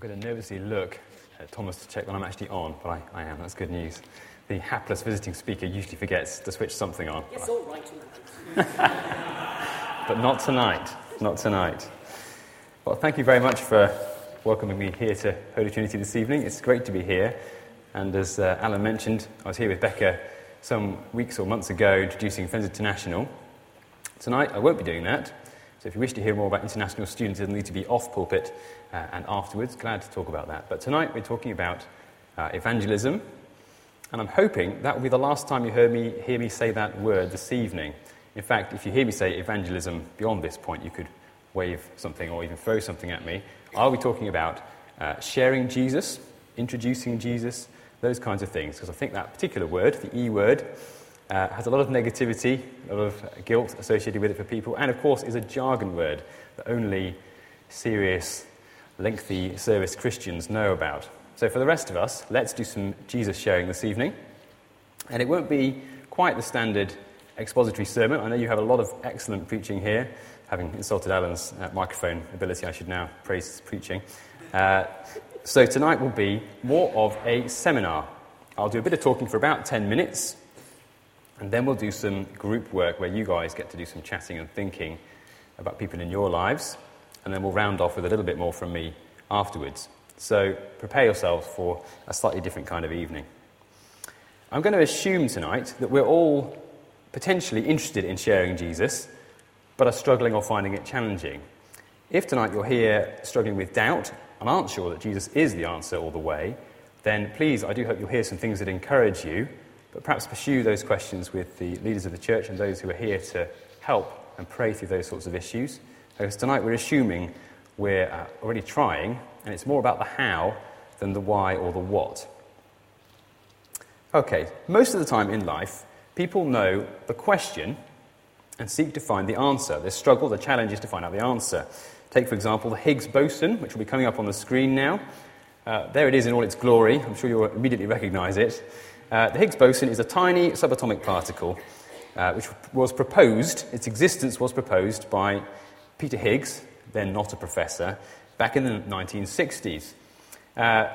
I'm going to nervously look at Thomas to check that I'm actually on, but I, I am. That's good news. The hapless visiting speaker usually forgets to switch something on. Yes, all right. but not tonight. Not tonight. Well, thank you very much for welcoming me here to Holy Trinity this evening. It's great to be here. And as uh, Alan mentioned, I was here with Becca some weeks or months ago introducing Friends International. Tonight, I won't be doing that. So if you wish to hear more about international students, it'll need to be off pulpit uh, and afterwards. Glad to talk about that. But tonight we're talking about uh, evangelism, and I'm hoping that will be the last time you hear me, hear me say that word this evening. In fact, if you hear me say evangelism beyond this point, you could wave something or even throw something at me. I'll be talking about uh, sharing Jesus, introducing Jesus, those kinds of things, because I think that particular word, the E word, uh, has a lot of negativity, a lot of guilt associated with it for people, and of course is a jargon word that only serious, lengthy service Christians know about. So for the rest of us, let's do some Jesus sharing this evening. And it won't be quite the standard expository sermon. I know you have a lot of excellent preaching here. Having insulted Alan's uh, microphone ability, I should now praise his preaching. Uh, so tonight will be more of a seminar. I'll do a bit of talking for about 10 minutes, and then we'll do some group work where you guys get to do some chatting and thinking about people in your lives. And then we'll round off with a little bit more from me afterwards. So prepare yourselves for a slightly different kind of evening. I'm going to assume tonight that we're all potentially interested in sharing Jesus, but are struggling or finding it challenging. If tonight you're here struggling with doubt and aren't sure that Jesus is the answer all the way, then please, I do hope you'll hear some things that encourage you but perhaps pursue those questions with the leaders of the church and those who are here to help and pray through those sorts of issues. Because tonight we're assuming we're uh, already trying, and it's more about the how than the why or the what. Okay, most of the time in life, people know the question and seek to find the answer. The struggle, the challenge is to find out the answer. Take, for example, the Higgs boson, which will be coming up on the screen now. Uh, there it is in all its glory. I'm sure you'll immediately recognize it. Uh, the Higgs boson is a tiny subatomic particle uh, which was proposed, its existence was proposed by Peter Higgs, then not a professor, back in the 1960s. Uh,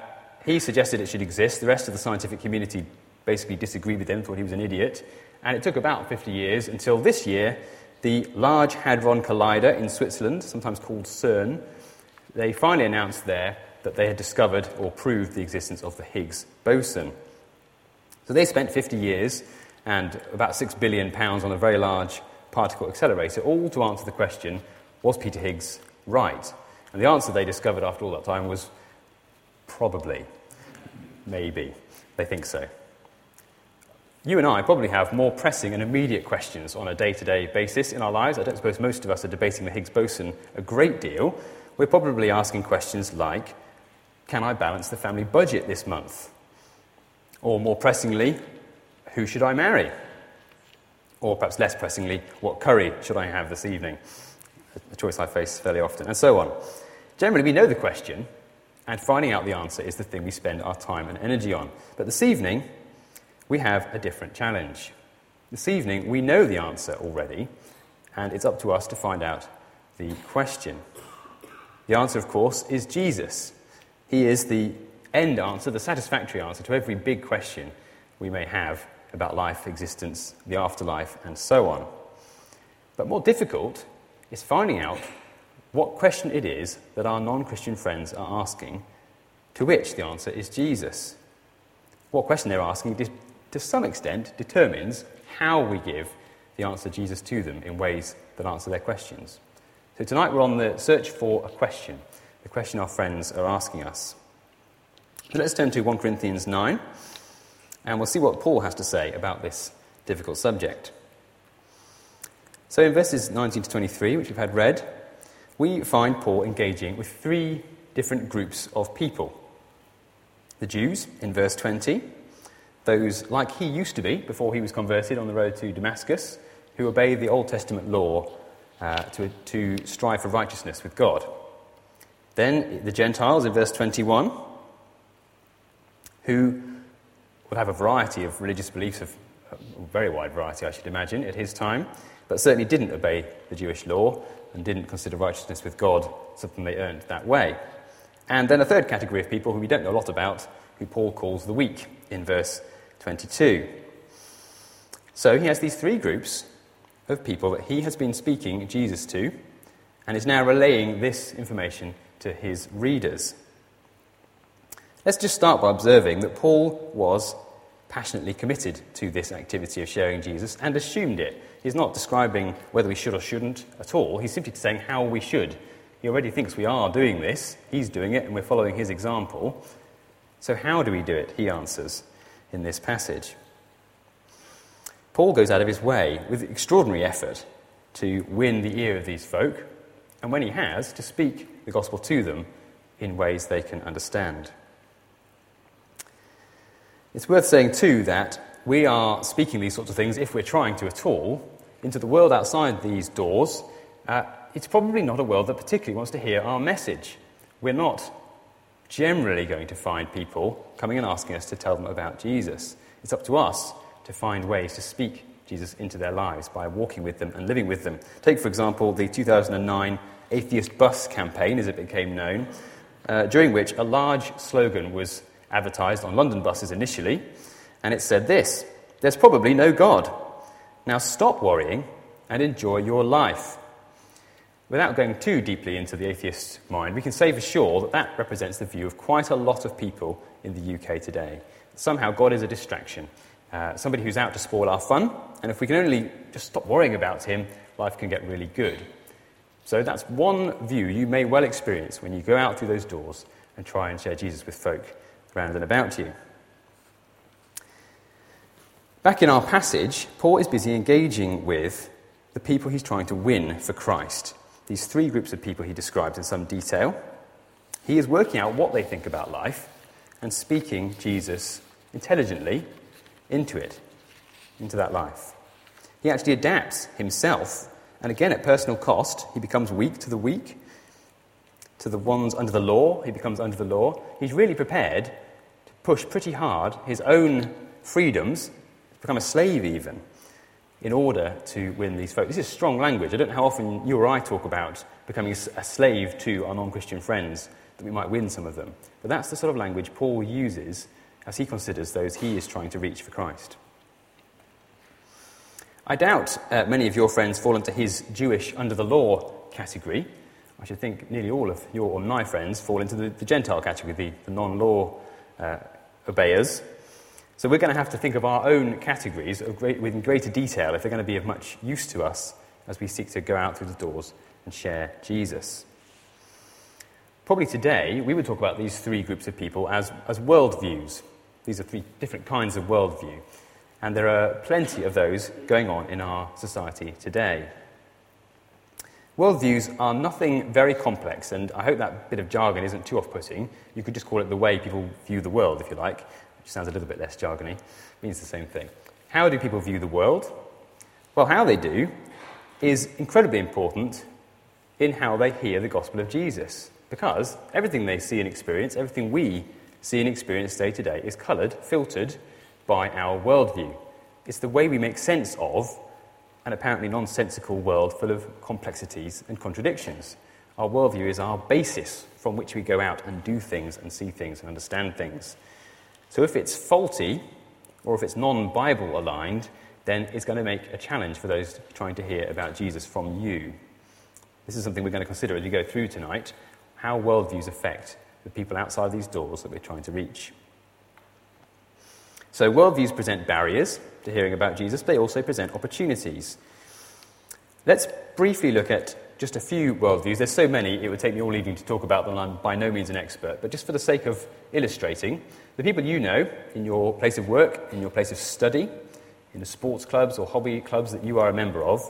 he suggested it should exist. The rest of the scientific community basically disagreed with him, thought he was an idiot. And it took about 50 years until this year, the Large Hadron Collider in Switzerland, sometimes called CERN, they finally announced there that they had discovered or proved the existence of the Higgs boson. So they spent 50 years and about £6 billion on a very large particle accelerator, all to answer the question was Peter Higgs right? And the answer they discovered after all that time was probably, maybe. They think so. You and I probably have more pressing and immediate questions on a day to day basis in our lives. I don't suppose most of us are debating the Higgs boson a great deal. We're probably asking questions like Can I balance the family budget this month? Or more pressingly, who should I marry? Or perhaps less pressingly, what curry should I have this evening? A choice I face fairly often, and so on. Generally, we know the question, and finding out the answer is the thing we spend our time and energy on. But this evening, we have a different challenge. This evening, we know the answer already, and it's up to us to find out the question. The answer, of course, is Jesus. He is the end answer, the satisfactory answer to every big question we may have about life, existence, the afterlife, and so on. But more difficult is finding out what question it is that our non Christian friends are asking, to which the answer is Jesus. What question they're asking, to some extent, determines how we give the answer Jesus to them in ways that answer their questions. So tonight we're on the search for a question, the question our friends are asking us. Let's turn to 1 Corinthians 9, and we'll see what Paul has to say about this difficult subject. So, in verses 19 to 23, which we've had read, we find Paul engaging with three different groups of people the Jews in verse 20, those like he used to be before he was converted on the road to Damascus, who obey the Old Testament law uh, to, to strive for righteousness with God. Then the Gentiles in verse 21 who would have a variety of religious beliefs, of a very wide variety, I should imagine, at his time, but certainly didn't obey the Jewish law and didn't consider righteousness with God something they earned that way. And then a third category of people who we don't know a lot about, who Paul calls the weak in verse 22. So he has these three groups of people that he has been speaking Jesus to and is now relaying this information to his readers. Let's just start by observing that Paul was passionately committed to this activity of sharing Jesus and assumed it. He's not describing whether we should or shouldn't at all, he's simply saying how we should. He already thinks we are doing this, he's doing it, and we're following his example. So, how do we do it? He answers in this passage. Paul goes out of his way with extraordinary effort to win the ear of these folk, and when he has, to speak the gospel to them in ways they can understand. It's worth saying, too, that we are speaking these sorts of things, if we're trying to at all, into the world outside these doors. Uh, it's probably not a world that particularly wants to hear our message. We're not generally going to find people coming and asking us to tell them about Jesus. It's up to us to find ways to speak Jesus into their lives by walking with them and living with them. Take, for example, the 2009 Atheist Bus campaign, as it became known, uh, during which a large slogan was advertised on London buses initially, and it said this There's probably no God. Now stop worrying and enjoy your life. Without going too deeply into the atheist mind, we can say for sure that that represents the view of quite a lot of people in the UK today. Somehow God is a distraction, uh, somebody who's out to spoil our fun, and if we can only just stop worrying about him, life can get really good. So that's one view you may well experience when you go out through those doors and try and share Jesus with folk around and about you. Back in our passage, Paul is busy engaging with the people he's trying to win for Christ. These three groups of people he describes in some detail. He is working out what they think about life and speaking Jesus intelligently into it, into that life. He actually adapts himself, and again at personal cost, he becomes weak to the weak, to the ones under the law, he becomes under the law. He's really prepared push pretty hard his own freedoms, become a slave even, in order to win these folks. This is strong language. I don't know how often you or I talk about becoming a slave to our non Christian friends, that we might win some of them. But that's the sort of language Paul uses as he considers those he is trying to reach for Christ. I doubt uh, many of your friends fall into his Jewish under the law category. I should think nearly all of your or my friends fall into the, the Gentile category, the, the non law uh, obeyers. So we're going to have to think of our own categories great, with greater detail if they're going to be of much use to us as we seek to go out through the doors and share Jesus. Probably today, we would talk about these three groups of people as, as worldviews. These are three different kinds of worldview. And there are plenty of those going on in our society today. Worldviews are nothing very complex, and I hope that bit of jargon isn't too off putting. You could just call it the way people view the world, if you like, which sounds a little bit less jargony, it means the same thing. How do people view the world? Well, how they do is incredibly important in how they hear the gospel of Jesus, because everything they see and experience, everything we see and experience day to day, is coloured, filtered by our worldview. It's the way we make sense of an apparently nonsensical world full of complexities and contradictions. Our worldview is our basis from which we go out and do things and see things and understand things. So if it's faulty or if it's non Bible aligned, then it's going to make a challenge for those trying to hear about Jesus from you. This is something we're going to consider as we go through tonight how worldviews affect the people outside these doors that we're trying to reach. So, worldviews present barriers to hearing about Jesus, they also present opportunities. Let's briefly look at just a few worldviews. There's so many, it would take me all evening to talk about them. I'm by no means an expert. But just for the sake of illustrating, the people you know in your place of work, in your place of study, in the sports clubs or hobby clubs that you are a member of,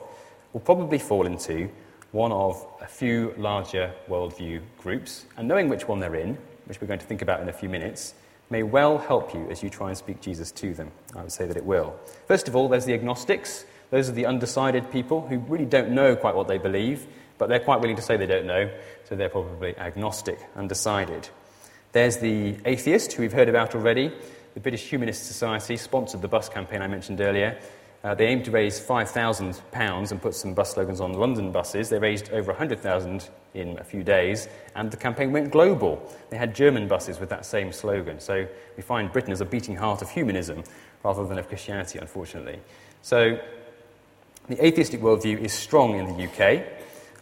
will probably fall into one of a few larger worldview groups. And knowing which one they're in, which we're going to think about in a few minutes, may well help you as you try and speak Jesus to them. I would say that it will. First of all, there's the agnostics. Those are the undecided people who really don't know quite what they believe, but they're quite willing to say they don't know, so they're probably agnostic, undecided. There's the atheist, who we've heard about already. The British Humanist Society sponsored the bus campaign I mentioned earlier, Uh, they aimed to raise £5,000 and put some bus slogans on London buses. They raised over £100,000 in a few days, and the campaign went global. They had German buses with that same slogan. So we find Britain as a beating heart of humanism rather than of Christianity, unfortunately. So the atheistic worldview is strong in the UK,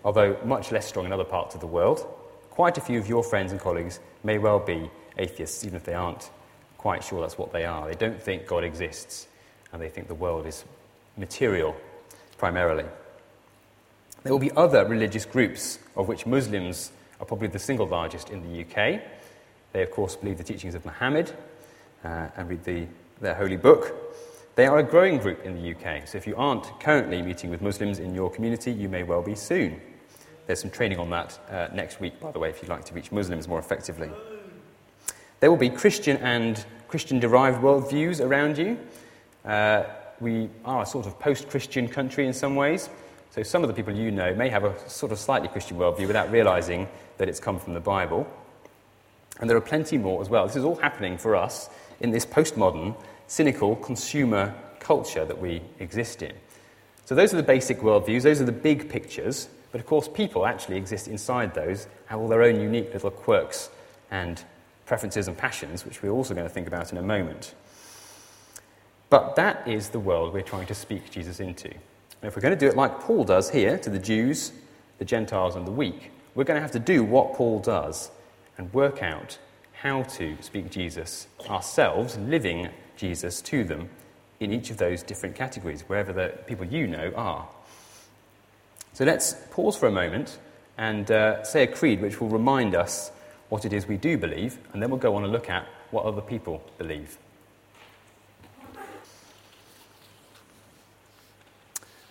although much less strong in other parts of the world. Quite a few of your friends and colleagues may well be atheists, even if they aren't quite sure that's what they are. They don't think God exists, and they think the world is material primarily. There will be other religious groups, of which Muslims are probably the single largest in the UK. They, of course, believe the teachings of Muhammad uh, and read the, their holy book. They are a growing group in the UK, so if you aren't currently meeting with Muslims in your community, you may well be soon. There's some training on that uh, next week, by the way, if you'd like to reach Muslims more effectively. There will be Christian and Christian derived worldviews around you. Uh, we are a sort of post Christian country in some ways. So some of the people you know may have a sort of slightly Christian worldview without realizing that it's come from the Bible. And there are plenty more as well. This is all happening for us in this postmodern, cynical consumer culture that we exist in. So those are the basic worldviews, those are the big pictures. But of course, people actually exist inside those, have all their own unique little quirks and preferences and passions, which we're also going to think about in a moment. But that is the world we're trying to speak Jesus into. And if we're going to do it like Paul does here to the Jews, the Gentiles, and the weak, we're going to have to do what Paul does and work out how to speak Jesus ourselves, living Jesus to them in each of those different categories, wherever the people you know are. So let's pause for a moment and uh, say a creed which will remind us what it is we do believe, and then we'll go on and look at what other people believe.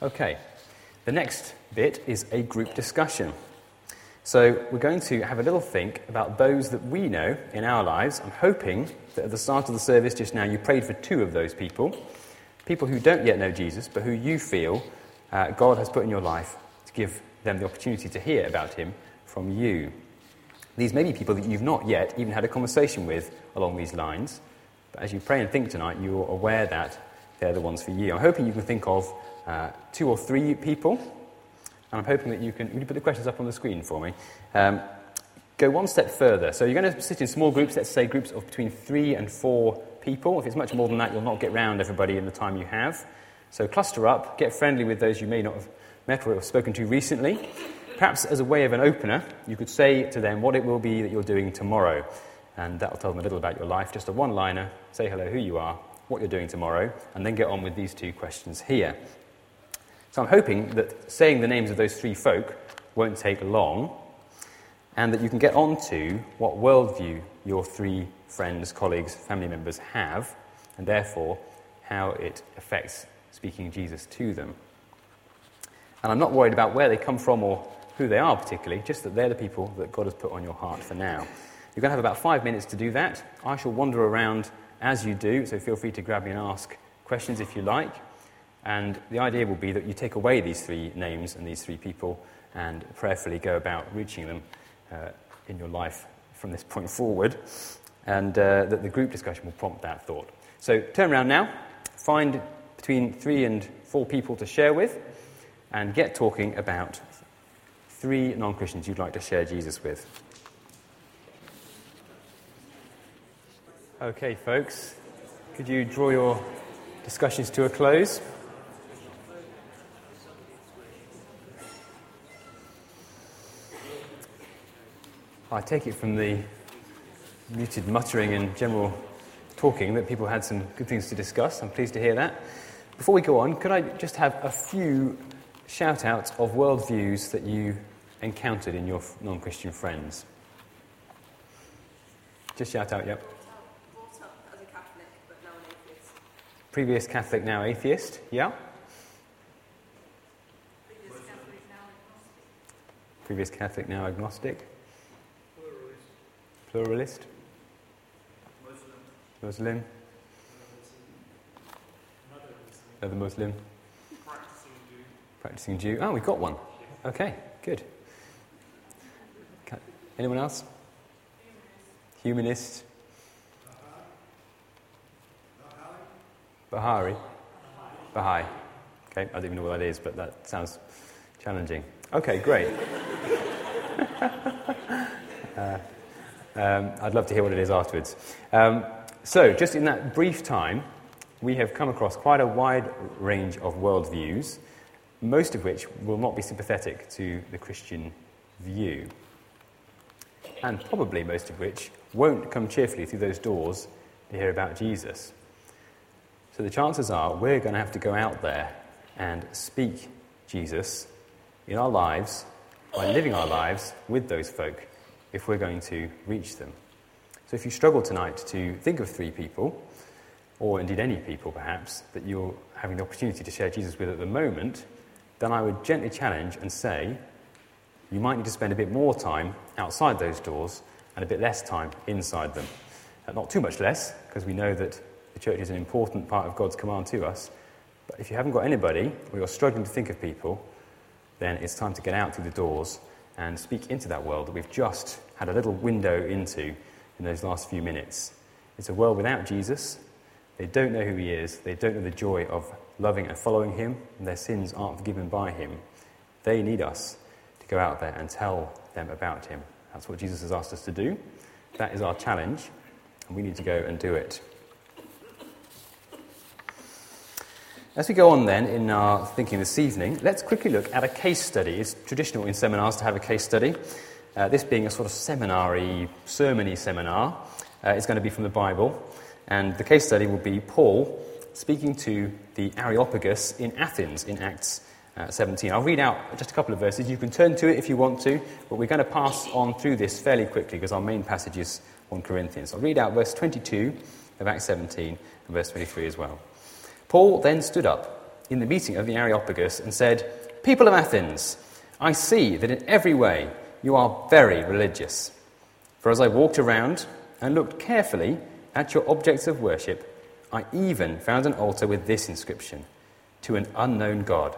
Okay, the next bit is a group discussion. So we're going to have a little think about those that we know in our lives. I'm hoping that at the start of the service just now you prayed for two of those people people who don't yet know Jesus, but who you feel uh, God has put in your life to give them the opportunity to hear about him from you. These may be people that you've not yet even had a conversation with along these lines, but as you pray and think tonight, you're aware that they're the ones for you. I'm hoping you can think of uh, two or three people, and I'm hoping that you can. Would you put the questions up on the screen for me? Um, go one step further. So you're going to sit in small groups, let's say groups of between three and four people. If it's much more than that, you'll not get round everybody in the time you have. So cluster up, get friendly with those you may not have met or spoken to recently. Perhaps as a way of an opener, you could say to them what it will be that you're doing tomorrow. And that'll tell them a little about your life. Just a one liner, say hello, who you are, what you're doing tomorrow, and then get on with these two questions here. So I'm hoping that saying the names of those three folk won't take long, and that you can get on to what worldview your three friends, colleagues, family members have, and therefore how it affects speaking Jesus to them. And I'm not worried about where they come from or who they are particularly, just that they're the people that God has put on your heart for now. You're going to have about five minutes to do that. I shall wander around as you do, so feel free to grab me and ask questions if you like. And the idea will be that you take away these three names and these three people and prayerfully go about reaching them uh, in your life from this point forward, and uh, that the group discussion will prompt that thought. So turn around now, find between three and four people to share with, and get talking about three non Christians you'd like to share Jesus with. Okay, folks, could you draw your discussions to a close? I take it from the muted muttering and general talking that people had some good things to discuss. I'm pleased to hear that. Before we go on, could I just have a few shout outs of worldviews that you encountered in your non Christian friends? Just shout out, yep. Previous Catholic, now atheist, yeah? Previous Catholic, now agnostic. Pluralist? Pluralist. Muslim. Muslim. Another Muslim. Practicing Jew. Practicing Jew. Oh, we've got one. Okay, good. Anyone else? Humanist. Bahari. Baha'i. Okay, I don't even know what that is, but that sounds challenging. Okay, great. uh, um, I'd love to hear what it is afterwards. Um, so, just in that brief time, we have come across quite a wide range of worldviews, most of which will not be sympathetic to the Christian view, and probably most of which won't come cheerfully through those doors to hear about Jesus. So the chances are we're going to have to go out there and speak Jesus in our lives by living our lives with those folk if we're going to reach them. So if you struggle tonight to think of three people, or indeed any people perhaps, that you're having the opportunity to share Jesus with at the moment, then I would gently challenge and say you might need to spend a bit more time outside those doors and a bit less time inside them. Uh, not too much less, because we know that the church is an important part of God's command to us. But if you haven't got anybody, or you're struggling to think of people, then it's time to get out through the doors and speak into that world that we've just had a little window into in those last few minutes. It's a world without Jesus. They don't know who he is. They don't know the joy of loving and following him, and their sins aren't forgiven by him. They need us to go out there and tell them about him. That's what Jesus has asked us to do. That is our challenge, and we need to go and do it. As we go on then in our thinking this evening, let's quickly look at a case study. It's traditional in seminars to have a case study. Uh, this being a sort of seminary, sermony seminar, uh, it's going to be from the Bible. And the case study will be Paul speaking to the Areopagus in Athens in Acts uh, 17. I'll read out just a couple of verses. You can turn to it if you want to, but we're going to pass on through this fairly quickly because our main passage is 1 Corinthians. I'll read out verse 22 of Acts 17 and verse 23 as well. Paul then stood up in the meeting of the Areopagus and said, People of Athens, I see that in every way you are very religious. For as I walked around and looked carefully at your objects of worship, I even found an altar with this inscription To an unknown God.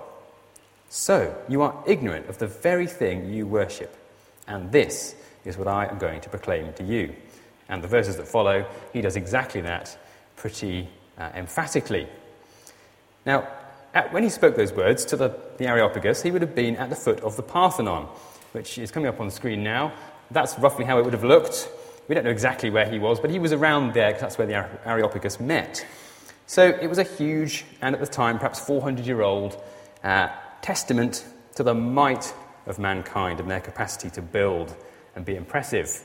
So you are ignorant of the very thing you worship, and this is what I am going to proclaim to you. And the verses that follow, he does exactly that pretty uh, emphatically. Now, at, when he spoke those words to the, the Areopagus, he would have been at the foot of the Parthenon, which is coming up on the screen now. That's roughly how it would have looked. We don't know exactly where he was, but he was around there because that's where the Areopagus met. So it was a huge, and at the time, perhaps 400 year old, uh, testament to the might of mankind and their capacity to build and be impressive.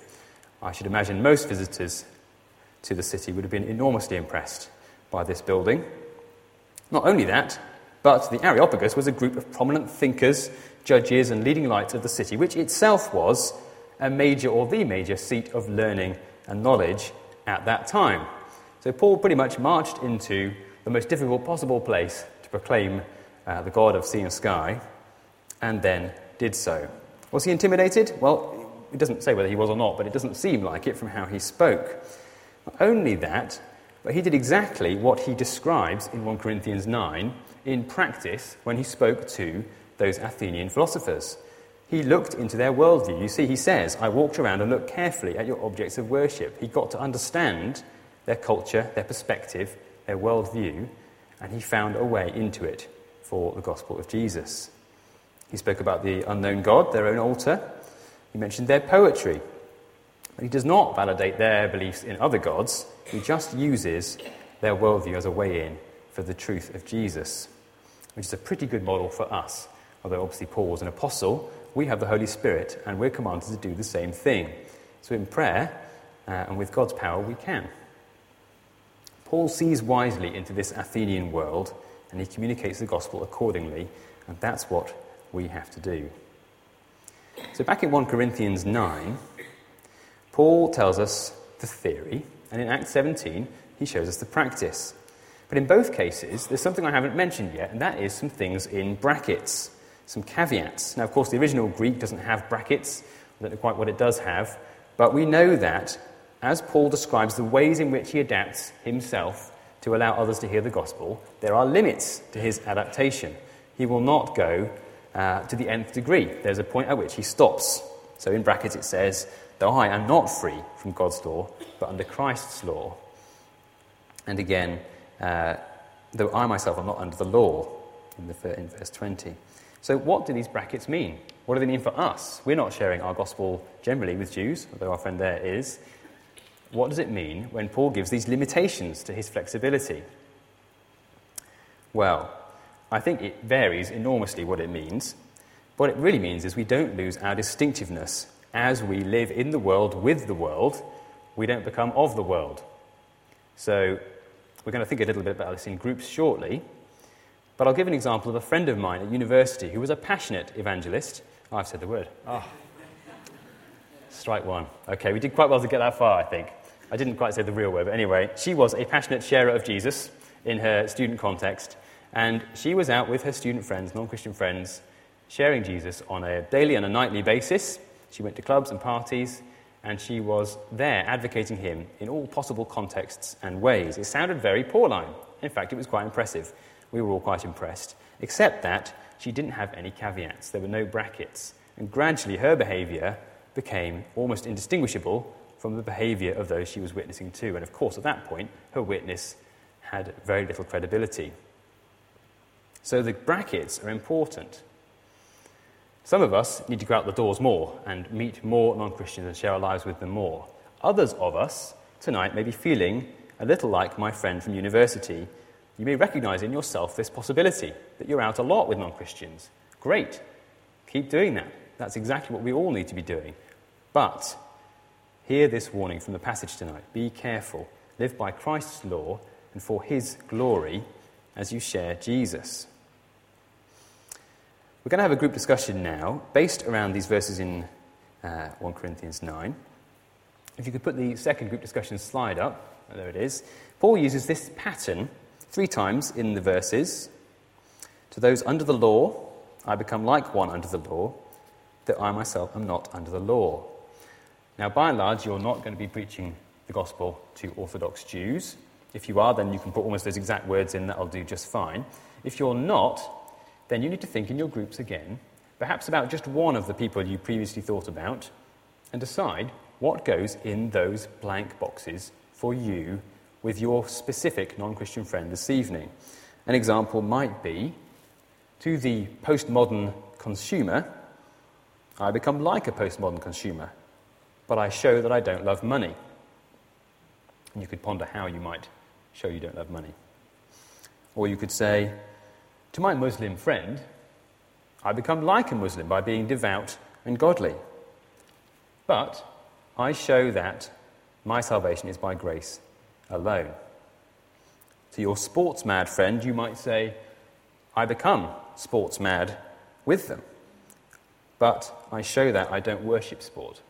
I should imagine most visitors to the city would have been enormously impressed by this building. Not only that, but the Areopagus was a group of prominent thinkers, judges, and leading lights of the city, which itself was a major or the major seat of learning and knowledge at that time. So Paul pretty much marched into the most difficult possible place to proclaim uh, the God of sea and sky, and then did so. Was he intimidated? Well, it doesn't say whether he was or not, but it doesn't seem like it from how he spoke. Not only that, but he did exactly what he describes in 1 Corinthians 9 in practice when he spoke to those Athenian philosophers. He looked into their worldview. You see, he says, I walked around and looked carefully at your objects of worship. He got to understand their culture, their perspective, their worldview, and he found a way into it for the gospel of Jesus. He spoke about the unknown God, their own altar. He mentioned their poetry. He does not validate their beliefs in other gods. He just uses their worldview as a way in for the truth of Jesus, which is a pretty good model for us. Although obviously Paul was an apostle, we have the Holy Spirit and we're commanded to do the same thing. So in prayer uh, and with God's power, we can. Paul sees wisely into this Athenian world and he communicates the gospel accordingly, and that's what we have to do. So back in 1 Corinthians 9, Paul tells us the theory and in Acts 17, he shows us the practice. But in both cases, there's something I haven't mentioned yet, and that is some things in brackets, some caveats. Now, of course, the original Greek doesn't have brackets. I don't know quite what it does have. But we know that as Paul describes the ways in which he adapts himself to allow others to hear the gospel, there are limits to his adaptation. He will not go uh, to the nth degree. There's a point at which he stops. So in brackets it says, though I am not free from God's law, but under Christ's law. And again, uh, though I myself am not under the law. in, the, in verse 20. So, what do these brackets mean? What do they mean for us? We're not sharing our gospel generally with Jews, although our friend there is. What does it mean when Paul gives these limitations to his flexibility? Well, I think it varies enormously what it means. What it really means is we don't lose our distinctiveness. As we live in the world with the world, we don't become of the world. So, we're going to think a little bit about this in groups shortly. But I'll give an example of a friend of mine at university who was a passionate evangelist. Oh, I've said the word. Oh. Strike one. Okay, we did quite well to get that far, I think. I didn't quite say the real word, but anyway, she was a passionate sharer of Jesus in her student context, and she was out with her student friends, non Christian friends, sharing Jesus on a daily and a nightly basis. She went to clubs and parties, and she was there advocating him in all possible contexts and ways. It sounded very Pauline. In fact, it was quite impressive. We were all quite impressed, except that she didn't have any caveats, there were no brackets. And gradually, her behaviour became almost indistinguishable from the behaviour of those she was witnessing to. And of course, at that point, her witness had very little credibility. So the brackets are important. Some of us need to go out the doors more and meet more non Christians and share our lives with them more. Others of us tonight may be feeling a little like my friend from university. You may recognize in yourself this possibility that you're out a lot with non Christians. Great. Keep doing that. That's exactly what we all need to be doing. But hear this warning from the passage tonight be careful. Live by Christ's law and for his glory as you share Jesus. We're going to have a group discussion now based around these verses in uh, 1 Corinthians 9. If you could put the second group discussion slide up, there it is. Paul uses this pattern three times in the verses. To those under the law, I become like one under the law, that I myself am not under the law. Now, by and large, you're not going to be preaching the gospel to Orthodox Jews. If you are, then you can put almost those exact words in, that'll do just fine. If you're not, then you need to think in your groups again, perhaps about just one of the people you previously thought about, and decide what goes in those blank boxes for you with your specific non Christian friend this evening. An example might be to the postmodern consumer, I become like a postmodern consumer, but I show that I don't love money. And you could ponder how you might show you don't love money. Or you could say, to my Muslim friend, I become like a Muslim by being devout and godly. But I show that my salvation is by grace alone. To your sports mad friend, you might say, I become sports mad with them. But I show that I don't worship sport.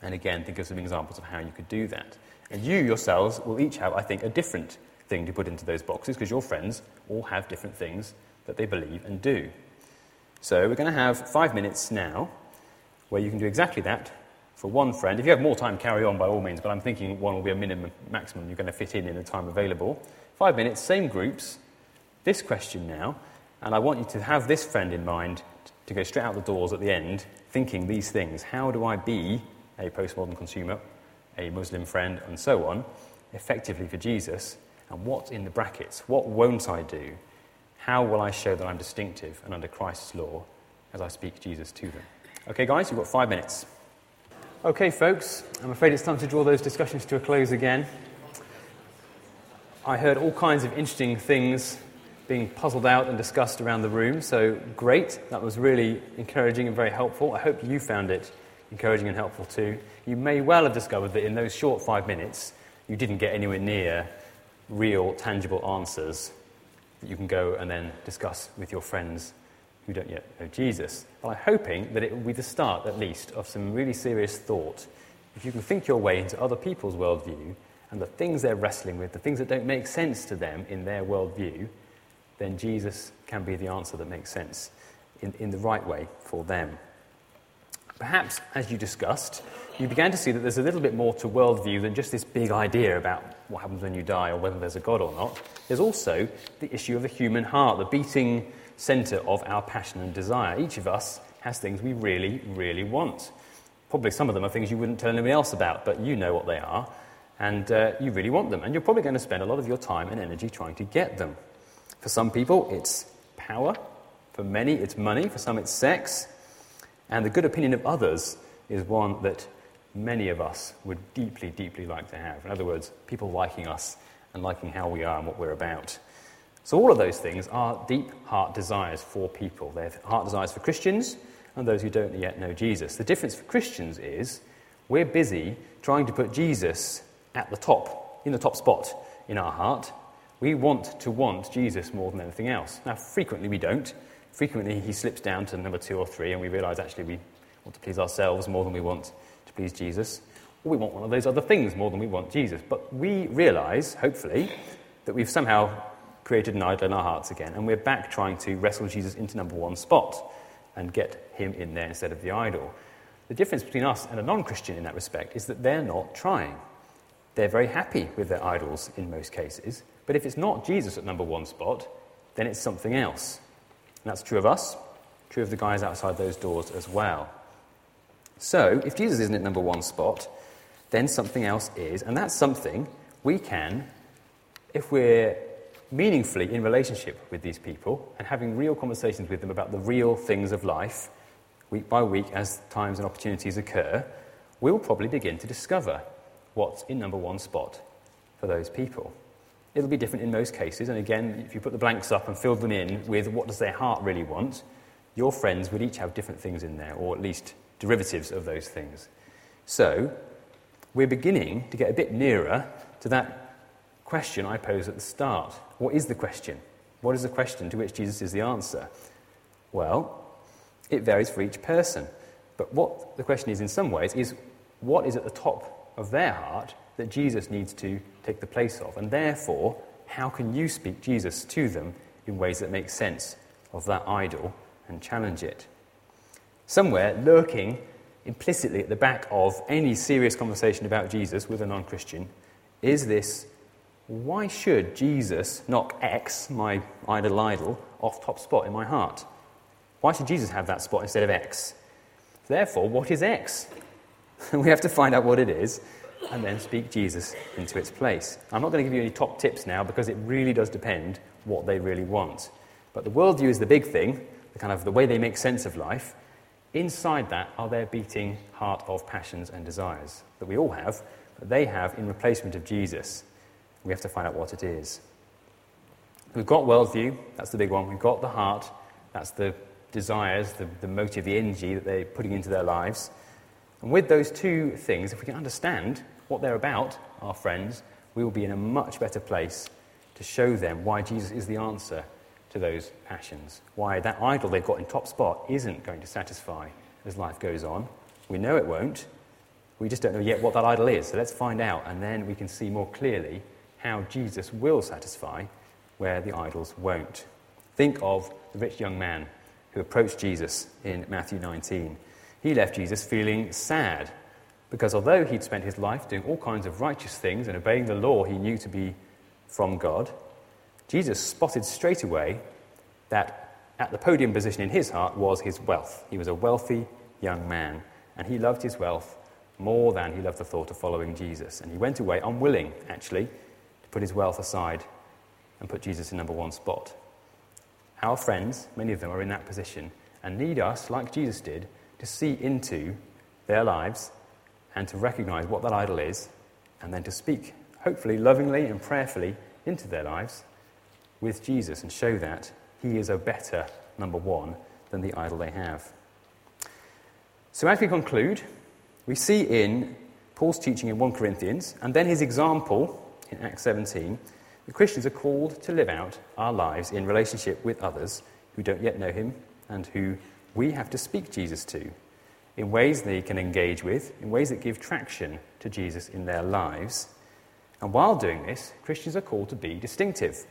And again, think of some examples of how you could do that. And you yourselves will each have, I think, a different thing to put into those boxes because your friends all have different things that they believe and do. So we're going to have five minutes now where you can do exactly that for one friend. If you have more time, carry on by all means, but I'm thinking one will be a minimum, maximum you're going to fit in in the time available. Five minutes, same groups. This question now, and I want you to have this friend in mind to go straight out the doors at the end thinking these things. How do I be a postmodern consumer, a Muslim friend, and so on, effectively for Jesus? And what's in the brackets? What won't I do? How will I show that I'm distinctive and under Christ's law as I speak Jesus to them? Okay, guys, you've got five minutes. Okay, folks, I'm afraid it's time to draw those discussions to a close again. I heard all kinds of interesting things being puzzled out and discussed around the room, so great. That was really encouraging and very helpful. I hope you found it encouraging and helpful too. You may well have discovered that in those short five minutes, you didn't get anywhere near real, tangible answers that you can go and then discuss with your friends who don't yet know Jesus. But I'm hoping that it will be the start, at least, of some really serious thought. If you can think your way into other people's worldview and the things they're wrestling with, the things that don't make sense to them in their worldview, then Jesus can be the answer that makes sense in, in the right way for them. Perhaps, as you discussed, you began to see that there's a little bit more to worldview than just this big idea about what happens when you die or whether there's a God or not. There's also the issue of the human heart, the beating centre of our passion and desire. Each of us has things we really, really want. Probably some of them are things you wouldn't tell anybody else about, but you know what they are, and uh, you really want them. And you're probably going to spend a lot of your time and energy trying to get them. For some people, it's power. For many, it's money. For some, it's sex. And the good opinion of others is one that many of us would deeply, deeply like to have. In other words, people liking us and liking how we are and what we're about. So, all of those things are deep heart desires for people. They're heart desires for Christians and those who don't yet know Jesus. The difference for Christians is we're busy trying to put Jesus at the top, in the top spot in our heart. We want to want Jesus more than anything else. Now, frequently we don't. Frequently he slips down to number two or three, and we realize actually we want to please ourselves more than we want to please Jesus. Or we want one of those other things more than we want Jesus. But we realize, hopefully, that we've somehow created an idol in our hearts again, and we're back trying to wrestle Jesus into number one spot and get him in there instead of the idol. The difference between us and a non Christian in that respect is that they're not trying. They're very happy with their idols in most cases, but if it's not Jesus at number one spot, then it's something else. And that's true of us, true of the guys outside those doors as well. So, if Jesus isn't at number one spot, then something else is, and that's something we can, if we're meaningfully in relationship with these people and having real conversations with them about the real things of life, week by week, as times and opportunities occur, we'll probably begin to discover what's in number one spot for those people. It'll be different in most cases, and again, if you put the blanks up and fill them in with what does their heart really want, your friends would each have different things in there, or at least derivatives of those things. So, we're beginning to get a bit nearer to that question I posed at the start. What is the question? What is the question to which Jesus is the answer? Well, it varies for each person. But what the question is, in some ways, is what is at the top of their heart that Jesus needs to take the place of? And therefore, how can you speak Jesus to them in ways that make sense of that idol and challenge it? Somewhere lurking implicitly at the back of any serious conversation about Jesus with a non Christian is this why should Jesus knock X, my idol idol, off top spot in my heart? Why should Jesus have that spot instead of X? Therefore, what is X? we have to find out what it is and then speak Jesus into its place. I'm not going to give you any top tips now because it really does depend what they really want. But the worldview is the big thing, the kind of the way they make sense of life. Inside that are their beating heart of passions and desires that we all have, but they have in replacement of Jesus. We have to find out what it is. We've got worldview, that's the big one. We've got the heart, that's the desires, the, the motive, the energy that they're putting into their lives. And with those two things, if we can understand what they're about, our friends, we will be in a much better place to show them why Jesus is the answer to those passions. Why that idol they've got in top spot isn't going to satisfy as life goes on. We know it won't. We just don't know yet what that idol is. So let's find out, and then we can see more clearly how Jesus will satisfy where the idols won't. Think of the rich young man who approached Jesus in Matthew 19. He left Jesus feeling sad because although he'd spent his life doing all kinds of righteous things and obeying the law he knew to be from God, Jesus spotted straight away that at the podium position in his heart was his wealth. He was a wealthy young man, and he loved his wealth more than he loved the thought of following Jesus. And he went away unwilling, actually, to put his wealth aside and put Jesus in number one spot. Our friends, many of them, are in that position and need us, like Jesus did, to see into their lives and to recognize what that idol is and then to speak, hopefully, lovingly and prayerfully into their lives with Jesus and show that he is a better number one than the idol they have. So, as we conclude, we see in Paul's teaching in 1 Corinthians and then his example in Acts 17, the Christians are called to live out our lives in relationship with others who don't yet know him and who we have to speak Jesus to in ways they can engage with, in ways that give traction to Jesus in their lives. And while doing this, Christians are called to be distinctive.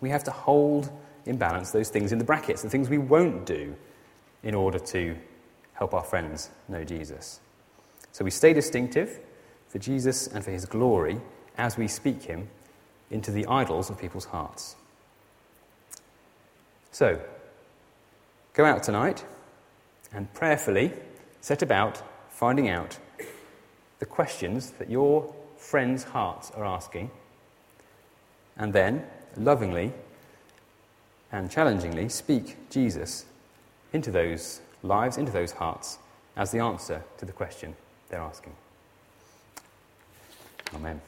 We have to hold in balance those things in the brackets, the things we won't do in order to help our friends know Jesus. So we stay distinctive for Jesus and for his glory, as we speak him into the idols of people's hearts. So, go out tonight and prayerfully set about finding out the questions that your friends' hearts are asking, and then lovingly and challengingly speak Jesus into those lives, into those hearts, as the answer to the question they're asking. Amen.